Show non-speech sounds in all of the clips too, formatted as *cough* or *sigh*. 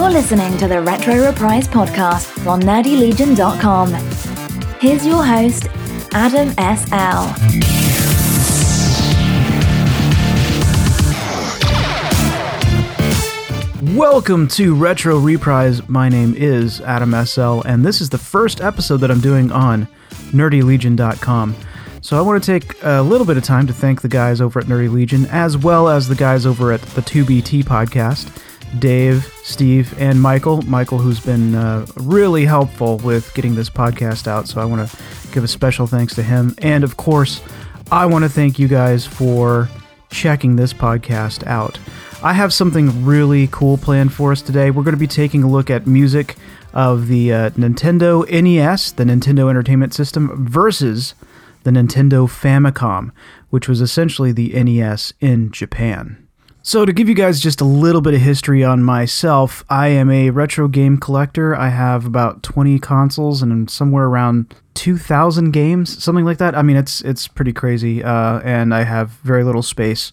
You're listening to the Retro Reprise podcast on nerdylegion.com. Here's your host, Adam S.L. Welcome to Retro Reprise. My name is Adam SL, and this is the first episode that I'm doing on nerdylegion.com. So I want to take a little bit of time to thank the guys over at Nerdy Legion, as well as the guys over at the 2BT podcast Dave, Steve, and Michael. Michael, who's been uh, really helpful with getting this podcast out. So I want to give a special thanks to him. And of course, I want to thank you guys for checking this podcast out. I have something really cool planned for us today. We're going to be taking a look at music of the uh, Nintendo NES, the Nintendo Entertainment System, versus the Nintendo Famicom, which was essentially the NES in Japan. So, to give you guys just a little bit of history on myself, I am a retro game collector. I have about 20 consoles and somewhere around 2,000 games, something like that. I mean, it's it's pretty crazy, uh, and I have very little space.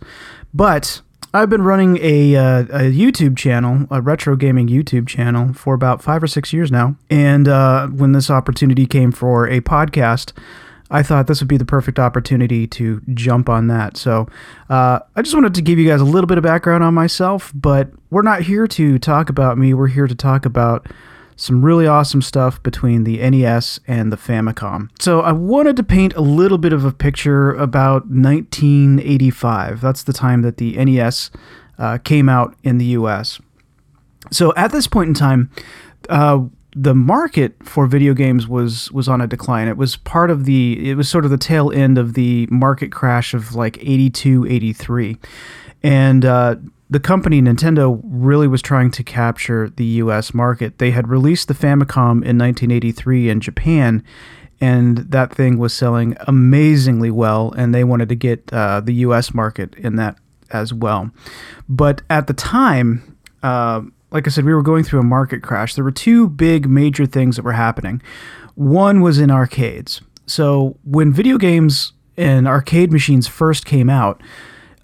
But I've been running a, uh, a YouTube channel, a retro gaming YouTube channel, for about five or six years now. And uh, when this opportunity came for a podcast, I thought this would be the perfect opportunity to jump on that. So uh, I just wanted to give you guys a little bit of background on myself, but we're not here to talk about me. We're here to talk about some really awesome stuff between the NES and the Famicom. So I wanted to paint a little bit of a picture about 1985. That's the time that the NES uh, came out in the US. So at this point in time, uh, the market for video games was was on a decline. It was part of the it was sort of the tail end of the market crash of like 82, 83. And uh, the company Nintendo really was trying to capture the US market. They had released the Famicom in 1983 in Japan and that thing was selling amazingly well and they wanted to get uh, the US market in that as well. But at the time, uh, like I said, we were going through a market crash. There were two big major things that were happening. One was in arcades. So when video games and arcade machines first came out,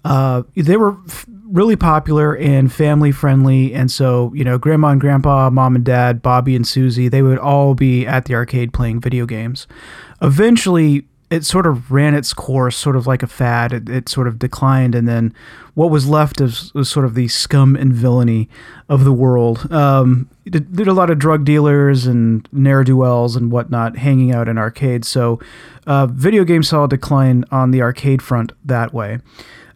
uh, they were f- really popular and family friendly. And so, you know, grandma and grandpa, mom and dad, Bobby and Susie, they would all be at the arcade playing video games. Eventually, it sort of ran its course, sort of like a fad. It, it sort of declined, and then what was left is, was sort of the scum and villainy of the world. Um, there are a lot of drug dealers and ne'er do wells and whatnot hanging out in arcades. So, uh, video games saw a decline on the arcade front that way.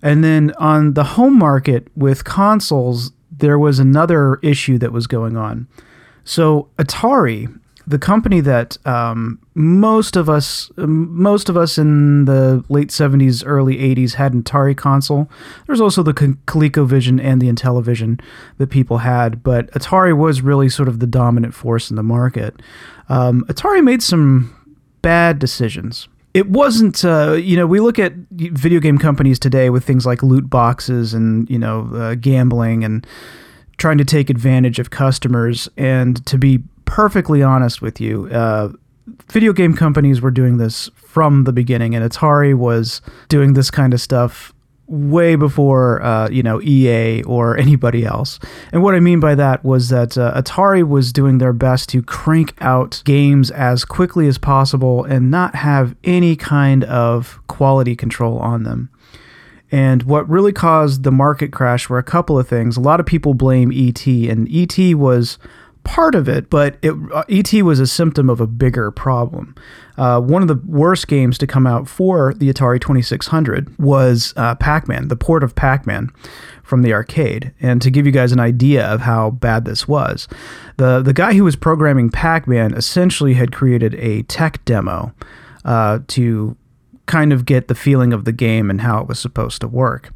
And then on the home market with consoles, there was another issue that was going on. So, Atari the company that um, most of us most of us in the late 70s early 80s had an atari console. There's also the colecovision and the intellivision that people had but atari was really sort of the dominant force in the market. Um, atari made some bad decisions. It wasn't uh, you know we look at video game companies today with things like loot boxes and you know uh, gambling and trying to take advantage of customers. And to be perfectly honest with you, uh, video game companies were doing this from the beginning, and Atari was doing this kind of stuff way before uh, you know EA or *laughs* anybody else. And what I mean by that was that uh, Atari was doing their best to crank out games as quickly as possible and not have any kind of quality control on them. And what really caused the market crash were a couple of things. A lot of people blame ET, and ET was part of it, but it, uh, ET was a symptom of a bigger problem. Uh, one of the worst games to come out for the Atari 2600 was uh, Pac Man, the port of Pac Man from the arcade. And to give you guys an idea of how bad this was, the, the guy who was programming Pac Man essentially had created a tech demo uh, to kind of get the feeling of the game and how it was supposed to work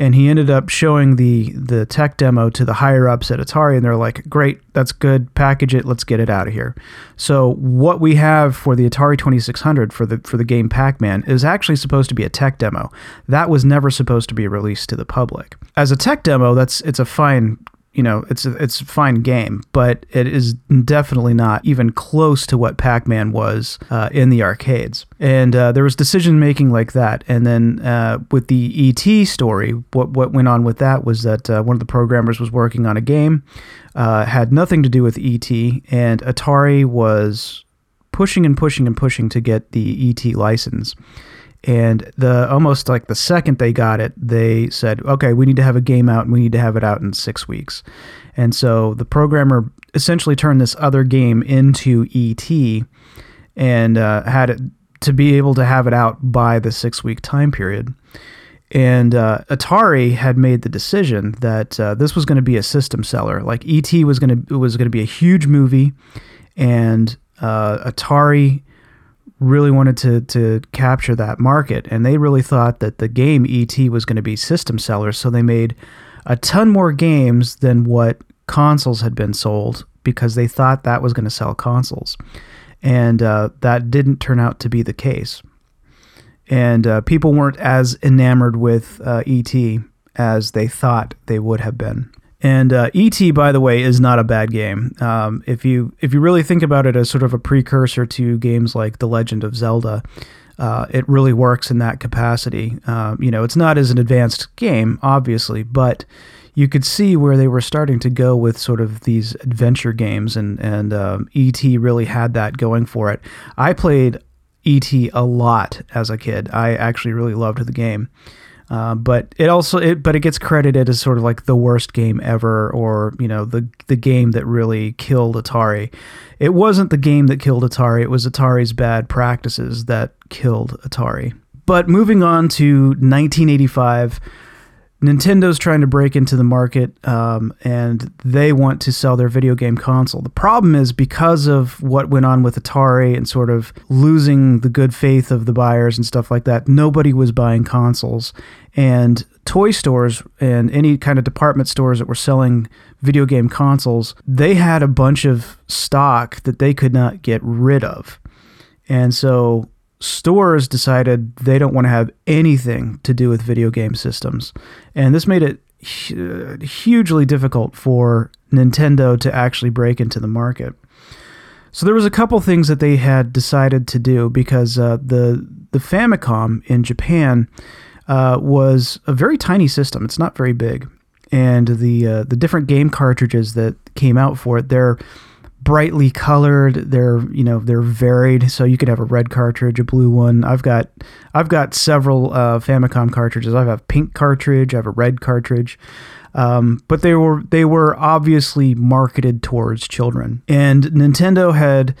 and he ended up showing the the tech demo to the higher ups at Atari, and they're like, "Great, that's good. Package it. Let's get it out of here." So what we have for the Atari 2600 for the for the game Pac-Man is actually supposed to be a tech demo. That was never supposed to be released to the public. As a tech demo, that's it's a fine you know, it's a, it's a fine game, but it is definitely not even close to what Pac-Man was uh, in the arcades. And uh, there was decision making like that. And then uh, with the ET story, what what went on with that was that uh, one of the programmers was working on a game, uh, had nothing to do with ET, and Atari was pushing and pushing and pushing to get the ET license. And the almost like the second they got it, they said, "Okay, we need to have a game out, and we need to have it out in six weeks." And so the programmer essentially turned this other game into ET, and uh, had it to be able to have it out by the six week time period. And uh, Atari had made the decision that uh, this was going to be a system seller. Like ET was going to was going to be a huge movie, and uh, Atari really wanted to to capture that market, and they really thought that the game ET was going to be system sellers. So they made a ton more games than what consoles had been sold because they thought that was going to sell consoles, and uh, that didn't turn out to be the case. And uh, people weren't as enamored with uh, ET as they thought they would have been. And uh, ET, by the way, is not a bad game. Um, if you if you really think about it as sort of a precursor to games like The Legend of Zelda, uh, it really works in that capacity. Um, you know, it's not as an advanced game, obviously, but you could see where they were starting to go with sort of these adventure games, and and um, ET really had that going for it. I played ET a lot as a kid. I actually really loved the game. Uh, but it also it but it gets credited as sort of like the worst game ever or you know the the game that really killed Atari. It wasn't the game that killed Atari, it was Atari's bad practices that killed Atari. But moving on to 1985 Nintendo's trying to break into the market um, and they want to sell their video game console. The problem is because of what went on with Atari and sort of losing the good faith of the buyers and stuff like that, nobody was buying consoles. And toy stores and any kind of department stores that were selling video game consoles, they had a bunch of stock that they could not get rid of. And so stores decided they don't want to have anything to do with video game systems. And this made it hugely difficult for Nintendo to actually break into the market. So there was a couple things that they had decided to do because uh, the the Famicom in Japan uh, was a very tiny system. It's not very big, and the uh, the different game cartridges that came out for it, they're brightly colored. They're you know they're varied, so you could have a red cartridge, a blue one. I've got I've got several uh, Famicom cartridges. I have a pink cartridge. I have a red cartridge. Um, but they were they were obviously marketed towards children, and Nintendo had.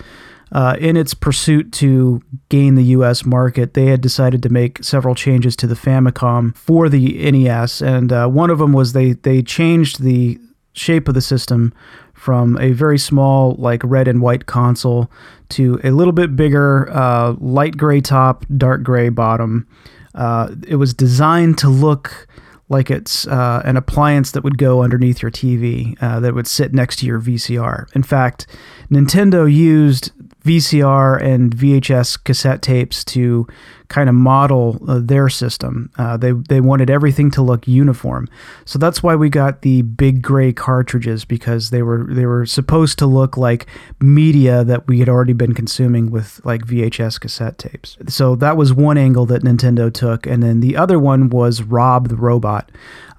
Uh, in its pursuit to gain the U.S. market, they had decided to make several changes to the Famicom for the NES, and uh, one of them was they they changed the shape of the system from a very small, like red and white console to a little bit bigger, uh, light gray top, dark gray bottom. Uh, it was designed to look like it's uh, an appliance that would go underneath your TV uh, that would sit next to your VCR. In fact, Nintendo used VCR and VHS cassette tapes to kind of model uh, their system. Uh, they they wanted everything to look uniform, so that's why we got the big gray cartridges because they were they were supposed to look like media that we had already been consuming with like VHS cassette tapes. So that was one angle that Nintendo took, and then the other one was Rob the robot.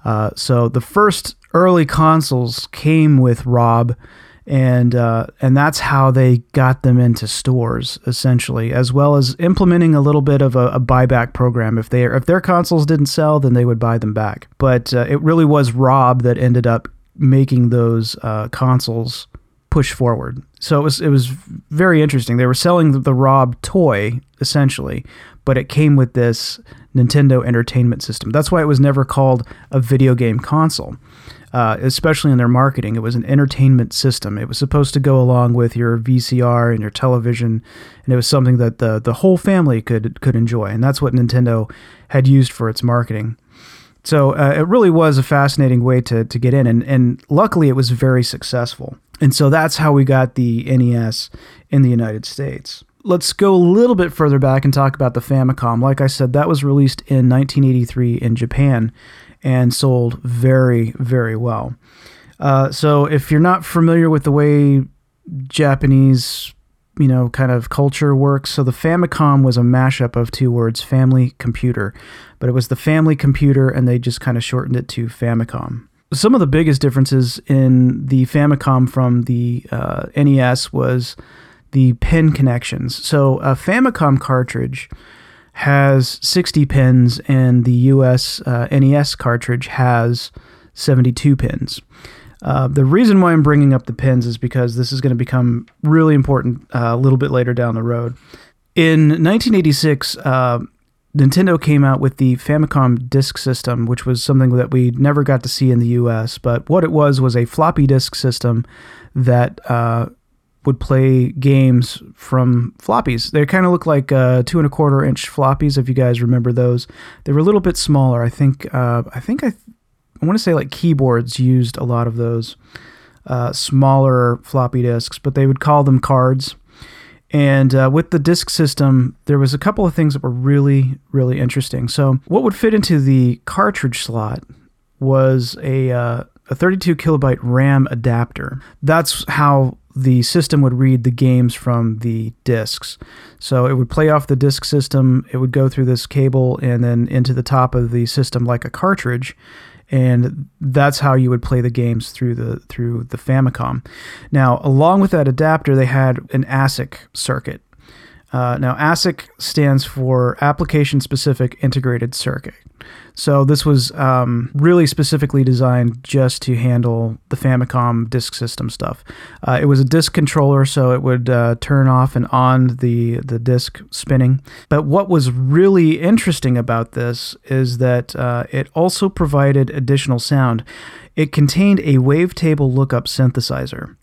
Uh, so the first early consoles came with Rob and uh, and that's how they got them into stores essentially, as well as implementing a little bit of a, a buyback program. If they if their consoles didn't sell, then they would buy them back. But uh, it really was Rob that ended up making those uh, consoles push forward. So it was it was very interesting. They were selling the, the Rob toy essentially, but it came with this Nintendo Entertainment System. That's why it was never called a video game console uh, especially in their marketing. It was an entertainment system. It was supposed to go along with your VCR and your television, and it was something that the the whole family could could enjoy. And that's what Nintendo had used for its marketing. So uh, it really was a fascinating way to to get in, and and luckily it was very successful. And so that's how we got the NES in the United States let's go a little bit further back and talk about the Famicom. Like I said, that was released in 1983 in Japan and sold very, very well. Uh, so if you're not familiar with the way Japanese, you know, kind of culture works, so the Famicom was a mashup of two words, family computer, but it was the family computer, and they just kind of shortened it to Famicom. Some of the biggest differences in the Famicom from the uh, NES was the pin connections. So a Famicom cartridge has 60 pins, and the US uh, NES cartridge has 72 pins. Uh, the reason why I'm bringing up the pins is because this is going to become really important uh, a little bit later down the road. In 1986, uh, Nintendo came out with the Famicom Disk System, which was something that we never got to see in the US. But what it was was a floppy disk system that uh, would play games from floppies. They kind of look like uh, two and a quarter inch floppies, if you guys remember those. They were a little bit smaller. I think. Uh, I think I I want to say like keyboards used a lot of those uh, smaller floppy disks, but they would call them cards. And uh, with the disk system, there was a couple of things that were really, really interesting. So, what would fit into the cartridge slot was a uh, a 32 kilobyte RAM adapter. That's how the system would read the games from the discs. So it would play off the disk system, it would go through this cable and then into the top of the system like a cartridge and that's how you would play the games through the through the Famicom. Now, along with that adapter, they had an ASIC circuit. Uh, now, ASIC stands for Application Specific Integrated Circuit. So this was um, really specifically designed just to handle the Famicom disk system stuff. Uh, it was a disk controller, so it would uh, turn off and on the the disk spinning. But what was really interesting about this is that uh, it also provided additional sound. It contained a wavetable lookup synthesizer,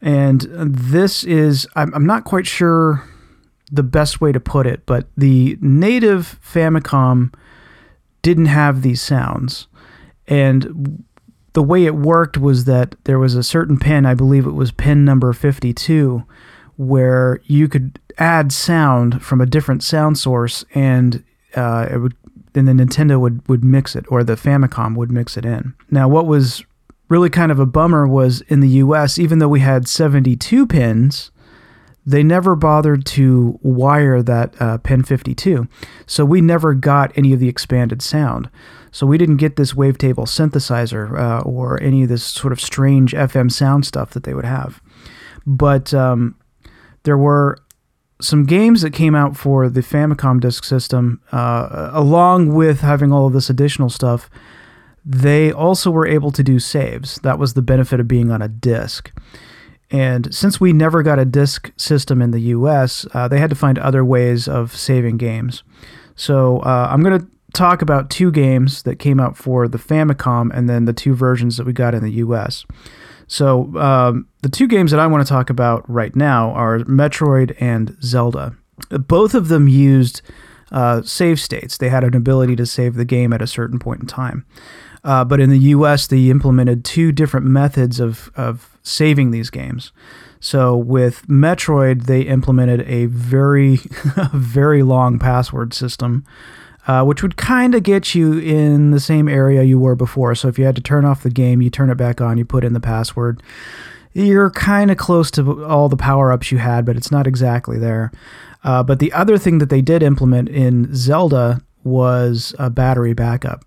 and this is I'm, I'm not quite sure the best way to put it, but the native Famicom didn't have these sounds. And the way it worked was that there was a certain pin, I believe it was pin number 52, where you could add sound from a different sound source and uh, it would then the Nintendo would, would mix it or the Famicom would mix it in. Now, what was really kind of a bummer was in the US, even though we had 72 pins, they never bothered to wire that uh, pin 52. So we never got any of the expanded sound. So we didn't get this wavetable synthesizer uh, or any of this sort of strange FM sound stuff that they would have. But um, there were some games that came out for the Famicom disk system, uh, along with having all of this additional stuff. They also were able to do saves. That was the benefit of being on a disk. And since we never got a disk system in the US, uh, they had to find other ways of saving games. So uh, I'm going to talk about two games that came out for the Famicom and then the two versions that we got in the US. So um, the two games that I want to talk about right now are Metroid and Zelda. Both of them used uh, save states. They had an ability to save the game at a certain point in time. Uh, but in the US, they implemented two different methods of, of saving these games. So with Metroid, they implemented a very, *laughs* very long password system, uh, which would kind of get you in the same area you were before. So if you had to turn off the game, you turn it back on, you put in the password. You're kind of close to all the power ups you had, but it's not exactly there. Uh, but the other thing that they did implement in Zelda was a battery backup.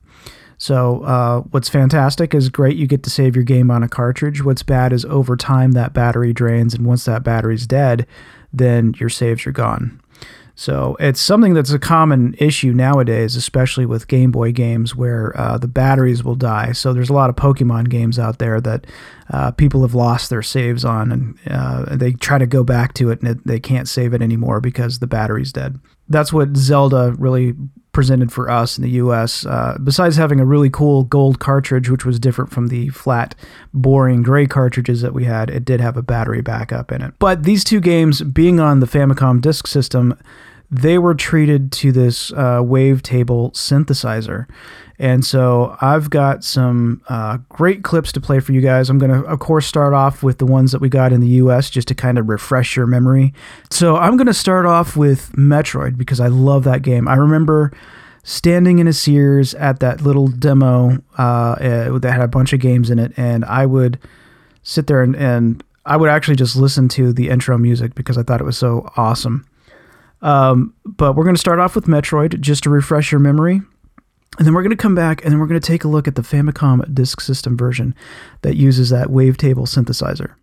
So, uh, what's fantastic is great, you get to save your game on a cartridge. What's bad is over time that battery drains, and once that battery's dead, then your saves are gone. So, it's something that's a common issue nowadays, especially with Game Boy games where uh, the batteries will die. So, there's a lot of Pokemon games out there that uh, people have lost their saves on, and uh, they try to go back to it and it, they can't save it anymore because the battery's dead. That's what Zelda really presented for us in the US. Uh, besides having a really cool gold cartridge, which was different from the flat, boring gray cartridges that we had, it did have a battery backup in it. But these two games, being on the Famicom disk system, they were treated to this uh, wavetable synthesizer. And so I've got some uh, great clips to play for you guys. I'm going to, of course, start off with the ones that we got in the US just to kind of refresh your memory. So I'm going to start off with Metroid because I love that game. I remember standing in a Sears at that little demo uh, uh, that had a bunch of games in it, and I would sit there and, and I would actually just listen to the intro music because I thought it was so awesome. Um, but we're going to start off with Metroid just to refresh your memory. And then we're going to come back and then we're going to take a look at the Famicom Disk System version that uses that wavetable synthesizer.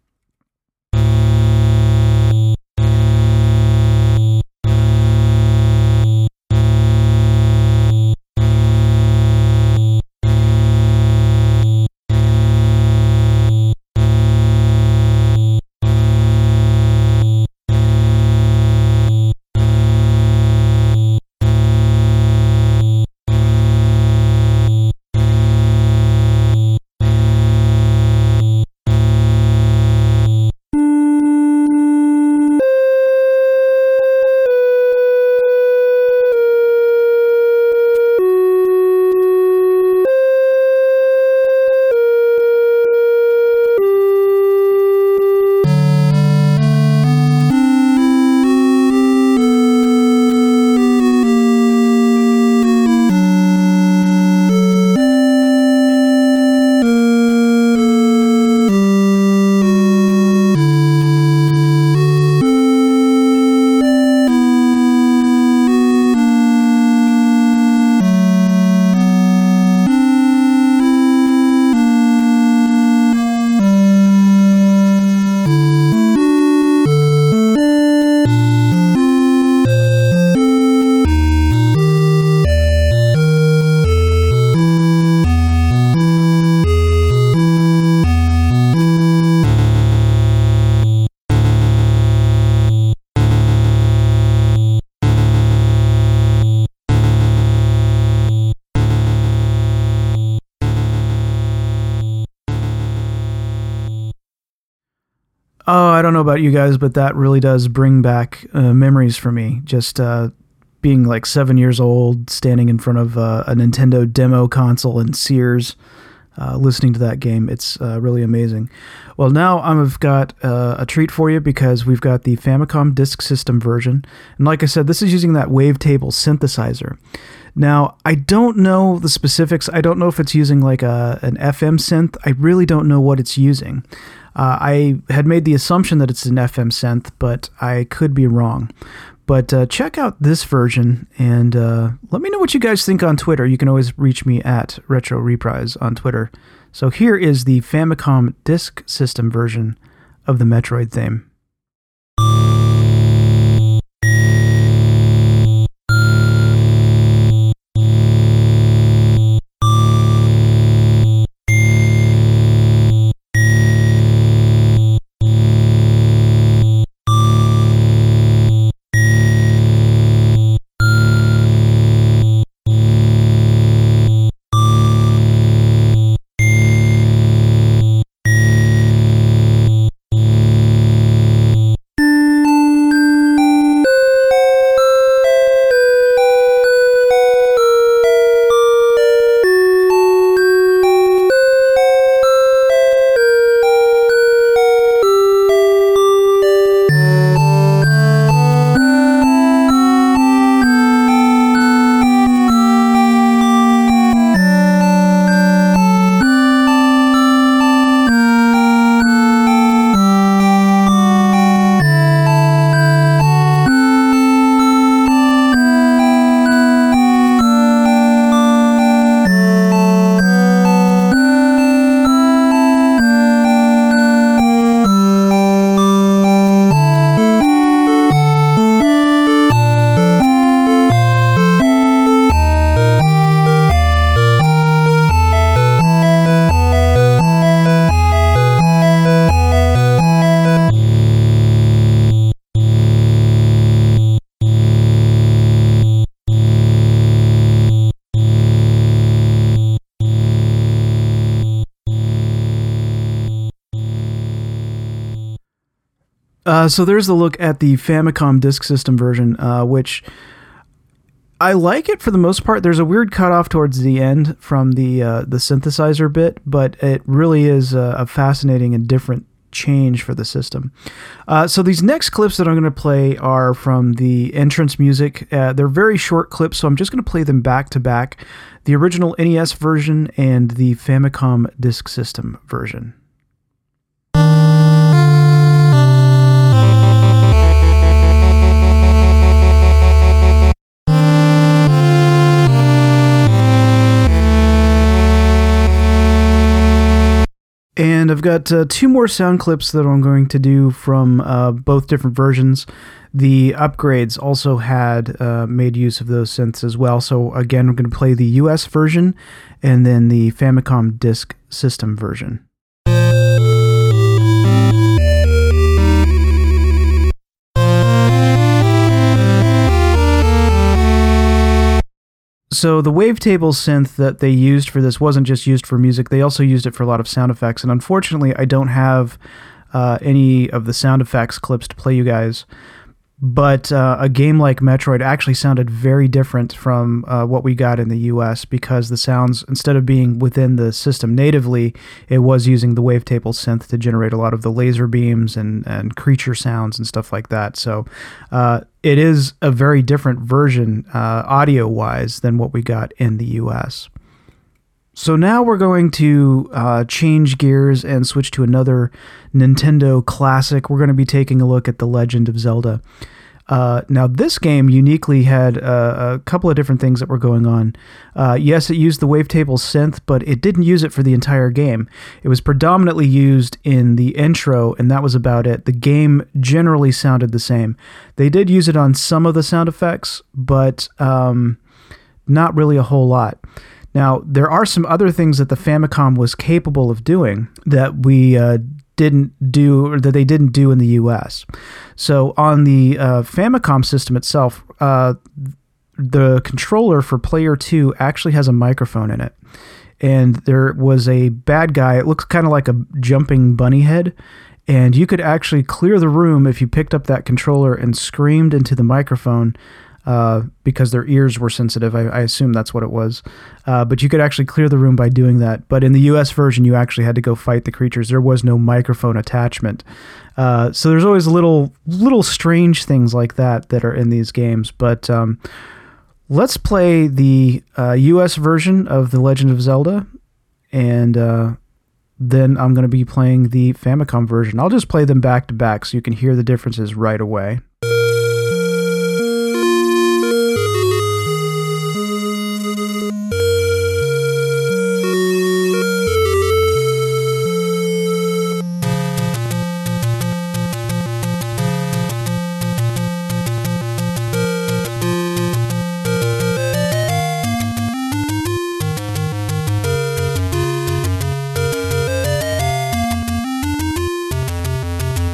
Oh, I don't know about you guys, but that really does bring back uh, memories for me. Just uh, being like seven years old, standing in front of uh, a Nintendo demo console in Sears, uh, listening to that game. It's uh, really amazing. Well, now I've got uh, a treat for you because we've got the Famicom Disk System version. And like I said, this is using that wavetable synthesizer. Now, I don't know the specifics. I don't know if it's using like a, an FM synth. I really don't know what it's using. Uh, I had made the assumption that it's an FM synth, but I could be wrong. But uh, check out this version and uh, let me know what you guys think on Twitter. You can always reach me at Retro Reprise on Twitter. So here is the Famicom Disk System version of the Metroid theme. Uh, so there's the look at the Famicom Disk System version, uh, which I like it for the most part. There's a weird cutoff towards the end from the uh, the synthesizer bit, but it really is a, a fascinating and different change for the system. Uh, so these next clips that I'm going to play are from the entrance music. Uh, they're very short clips, so I'm just going to play them back to back the original NES version and the Famicom Disk System version. I've got uh, two more sound clips that I'm going to do from uh, both different versions. The upgrades also had uh, made use of those synths as well. So again, we're going to play the US version and then the Famicom Disk System version. So the wavetable synth that they used for this wasn't just used for music; they also used it for a lot of sound effects. And unfortunately, I don't have uh, any of the sound effects clips to play you guys. But uh, a game like Metroid actually sounded very different from uh, what we got in the US because the sounds, instead of being within the system natively, it was using the wavetable synth to generate a lot of the laser beams and, and creature sounds and stuff like that. So uh, it is a very different version uh, audio wise than what we got in the US. So now we're going to uh, change gears and switch to another Nintendo classic. We're going to be taking a look at The Legend of Zelda. Uh, now, this game uniquely had uh, a couple of different things that were going on. Uh, yes, it used the wavetable synth, but it didn't use it for the entire game. It was predominantly used in the intro, and that was about it. The game generally sounded the same. They did use it on some of the sound effects, but um, not really a whole lot. Now, there are some other things that the Famicom was capable of doing that we uh, didn't do, or that they didn't do in the US. So, on the uh, Famicom system itself, uh, the controller for Player 2 actually has a microphone in it. And there was a bad guy, it looks kind of like a jumping bunny head. And you could actually clear the room if you picked up that controller and screamed into the microphone uh, because their ears were sensitive. I, I assume that's what it was. Uh, but you could actually clear the room by doing that. But in the US version, you actually had to go fight the creatures. There was no microphone attachment. Uh, so there's always little little strange things like that that are in these games. But um, let's play the US uh, version of The Legend of Zelda. And uh, then I'm going to be playing the Famicom version. I'll just play them back to back so you can hear the differences right away.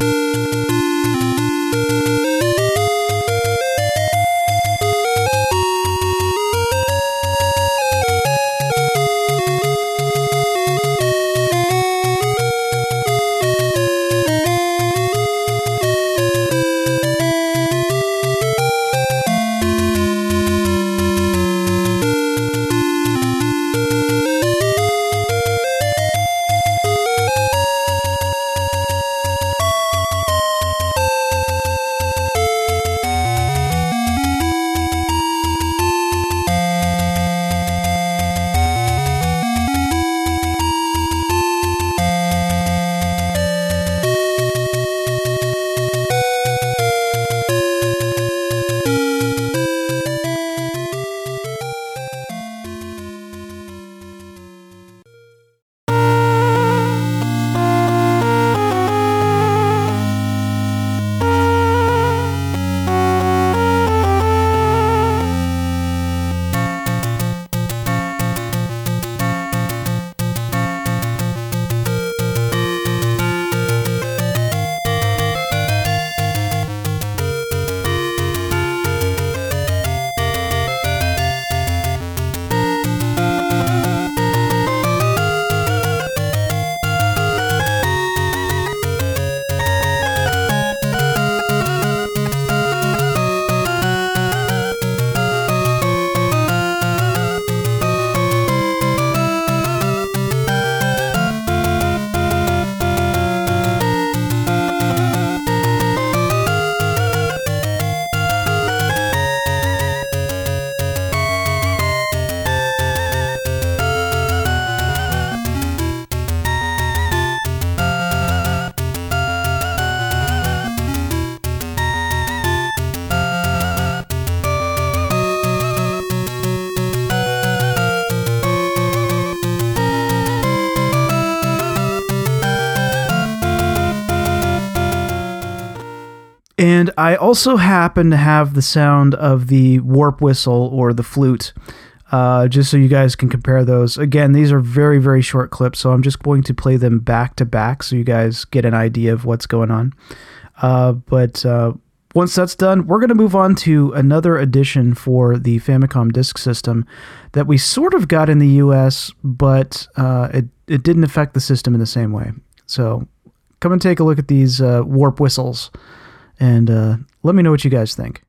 Música I also happen to have the sound of the warp whistle or the flute. Uh, just so you guys can compare those. Again, these are very, very short clips, so I'm just going to play them back to back so you guys get an idea of what's going on. Uh, but uh, once that's done, we're going to move on to another addition for the Famicom Disk System that we sort of got in the US, but uh, it, it didn't affect the system in the same way. So come and take a look at these uh, warp whistles and uh, let me know what you guys think.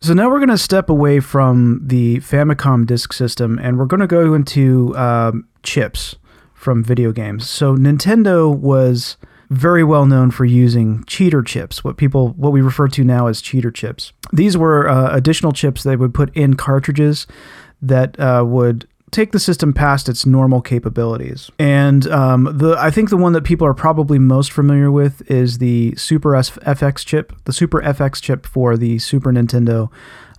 So now we're going to step away from the Famicom disk system and we're going to go into um, chips from video games. So Nintendo was very well known for using cheater chips, what people what we refer to now as cheater chips. These were uh, additional chips they would put in cartridges that uh, would take the system past its normal capabilities. And um, the I think the one that people are probably most familiar with is the Super FX chip, the Super FX chip for the Super Nintendo.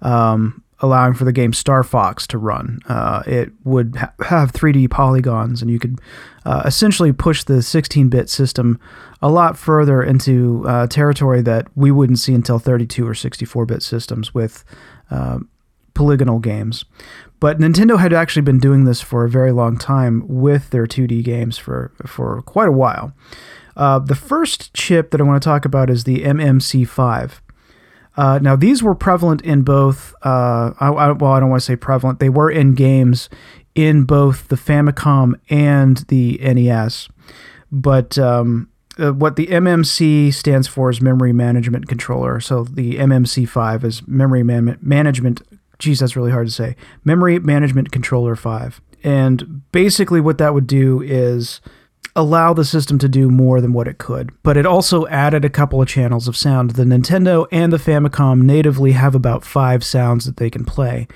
Um, allowing for the game Star Fox to run. Uh, it would ha- have 3D polygons, and you could uh, essentially push the 16 bit system a lot further into uh, territory that we wouldn't see until 32 or 64 bit systems with uh, polygonal games. But Nintendo had actually been doing this for a very long time with their 2D games for, for quite a while. Uh, the first chip that I want to talk about is the MMC5. Uh, now, these were prevalent in both, uh, I, I, well, I don't want to say prevalent, they were in games in both the Famicom and the NES. But um, uh, what the MMC stands for is Memory Management Controller. So the MMC5 is Memory Man- Management geez, that's really hard to say. Memory Management Controller 5. And basically, what that would do is allow the system to do more than what it could. But it also added a couple of channels of sound. The Nintendo and the Famicom natively have about five sounds that they can play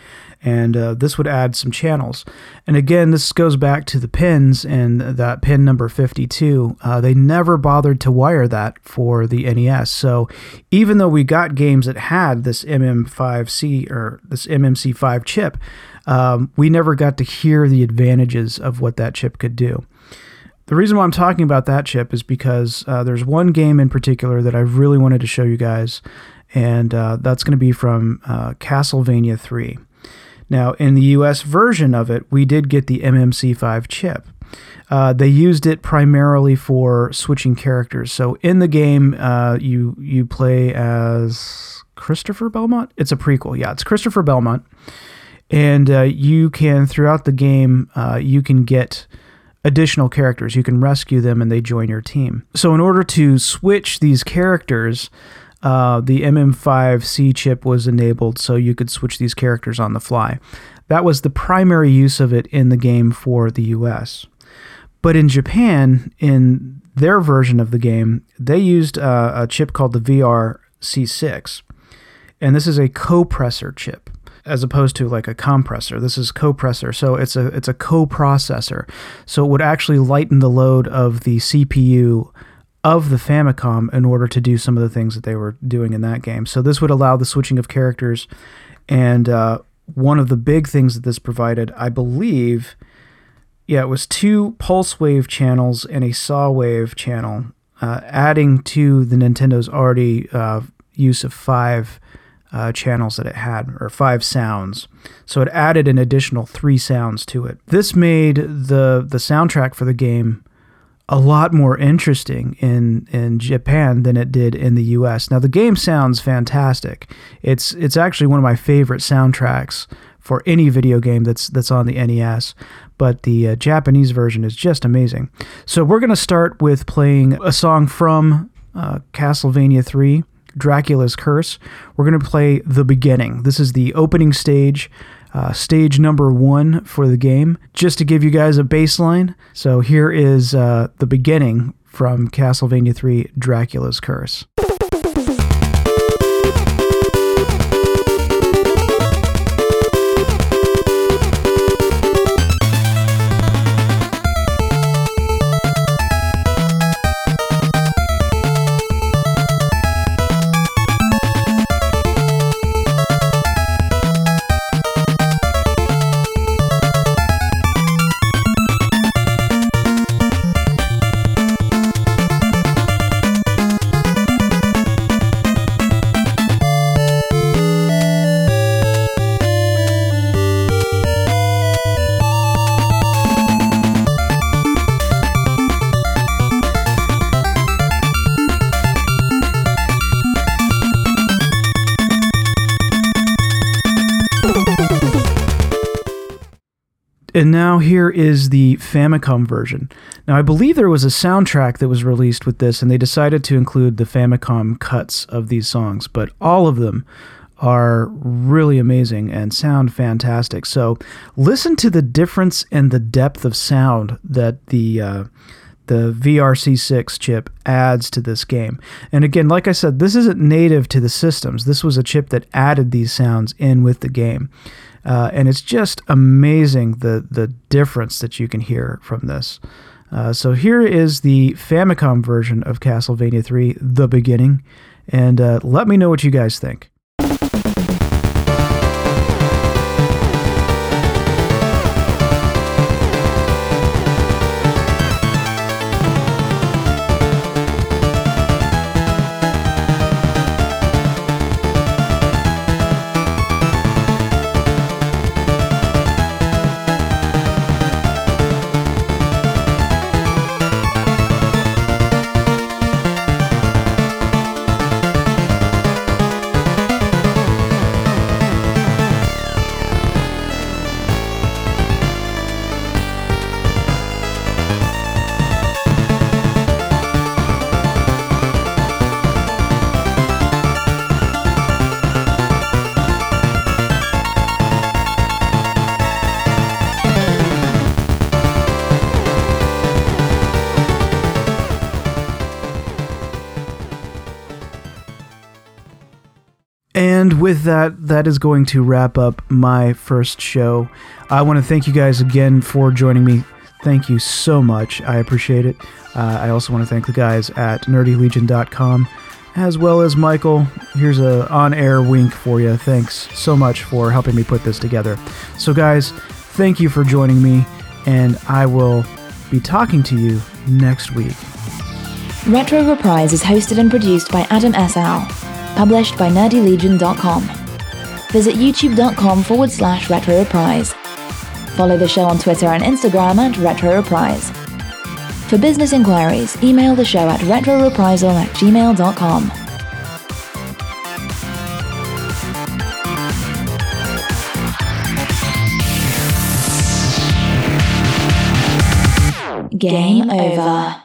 and uh, this would add some channels. And again, this goes back to the pins and that pin number 52. Uh, they never bothered to wire that for the NES. So even though we got games that had this MM5C or this MMC5 chip, um, we never got to hear the advantages of what that chip could do. The reason why I'm talking about that chip is because uh, there's one game in particular that I really wanted to show you guys, and uh, that's going to be from uh, Castlevania 3. Now, in the US version of it, we did get the MMC5 chip. Uh, they used it primarily for switching characters. So in the game, uh, you you play as Christopher Belmont. It's a prequel. Yeah, it's Christopher Belmont, and uh, you can throughout the game uh, you can get additional characters. You can rescue them, and they join your team. So in order to switch these characters uh, the MM5C chip was enabled so you could switch these characters on the fly. That was the primary use of it in the game for the US. But in Japan, in their version of the game, they used uh, a chip called the VRC6. And this is a copressor chip as opposed to like a compressor. This is copressor, so it's a it's a coprocessor. So it would actually lighten the load of the CPU of the Famicom in order to do some of the things that they were doing in that game. So this would allow the switching of characters, and uh, one of the big things that this provided, I believe, yeah, it was two pulse wave channels and a saw wave channel, uh, adding to the Nintendo's already uh, use of five. Uh, channels that it had, or five sounds. So it added an additional three sounds to it. This made the the soundtrack for the game a lot more interesting in in Japan than it did in the US. Now the game sounds fantastic. It's it's actually one of my favorite soundtracks for any video game that's that's on the NES, but the uh, Japanese version is just amazing. So we're going to start with playing a song from uh, Castlevania 3, Dracula's Curse. We're going to play The Beginning. This is the opening stage uh, stage number one for the game, just to give you guys a baseline. So here is uh, the beginning from Castlevania 3 Dracula's Curse. Now here is the Famicom version. Now, I believe there was a soundtrack that was released with this, and they decided to include the Famicom cuts of these songs, but all of them are really amazing and sound fantastic. So, listen to the difference and the depth of sound that the. Uh, the VRC6 chip adds to this game. And again, like I said, this isn't native to the systems. This was a chip that added these sounds in with the game. Uh, and it's just amazing the the difference that you can hear from this. Uh, so here is the Famicom version of Castlevania 3, The Beginning, and uh, let me know what you guys think. And with that, that is going to wrap up my first show. I want to thank you guys again for joining me. Thank you so much. I appreciate it. Uh, I also want to thank the guys at nerdylegion.com as well as Michael. Here's a on-air wink for you. Thanks so much for helping me put this together. So guys, thank you for joining me and I will be talking to you next week. Retro Reprise is hosted and produced by Adam S.L published by nerdylegion.com. Visit youtube.com forward slash retro reprise. Follow the show on Twitter and Instagram at retro reprise. For business inquiries, email the show at retroreprisal at gmail.com. Game over.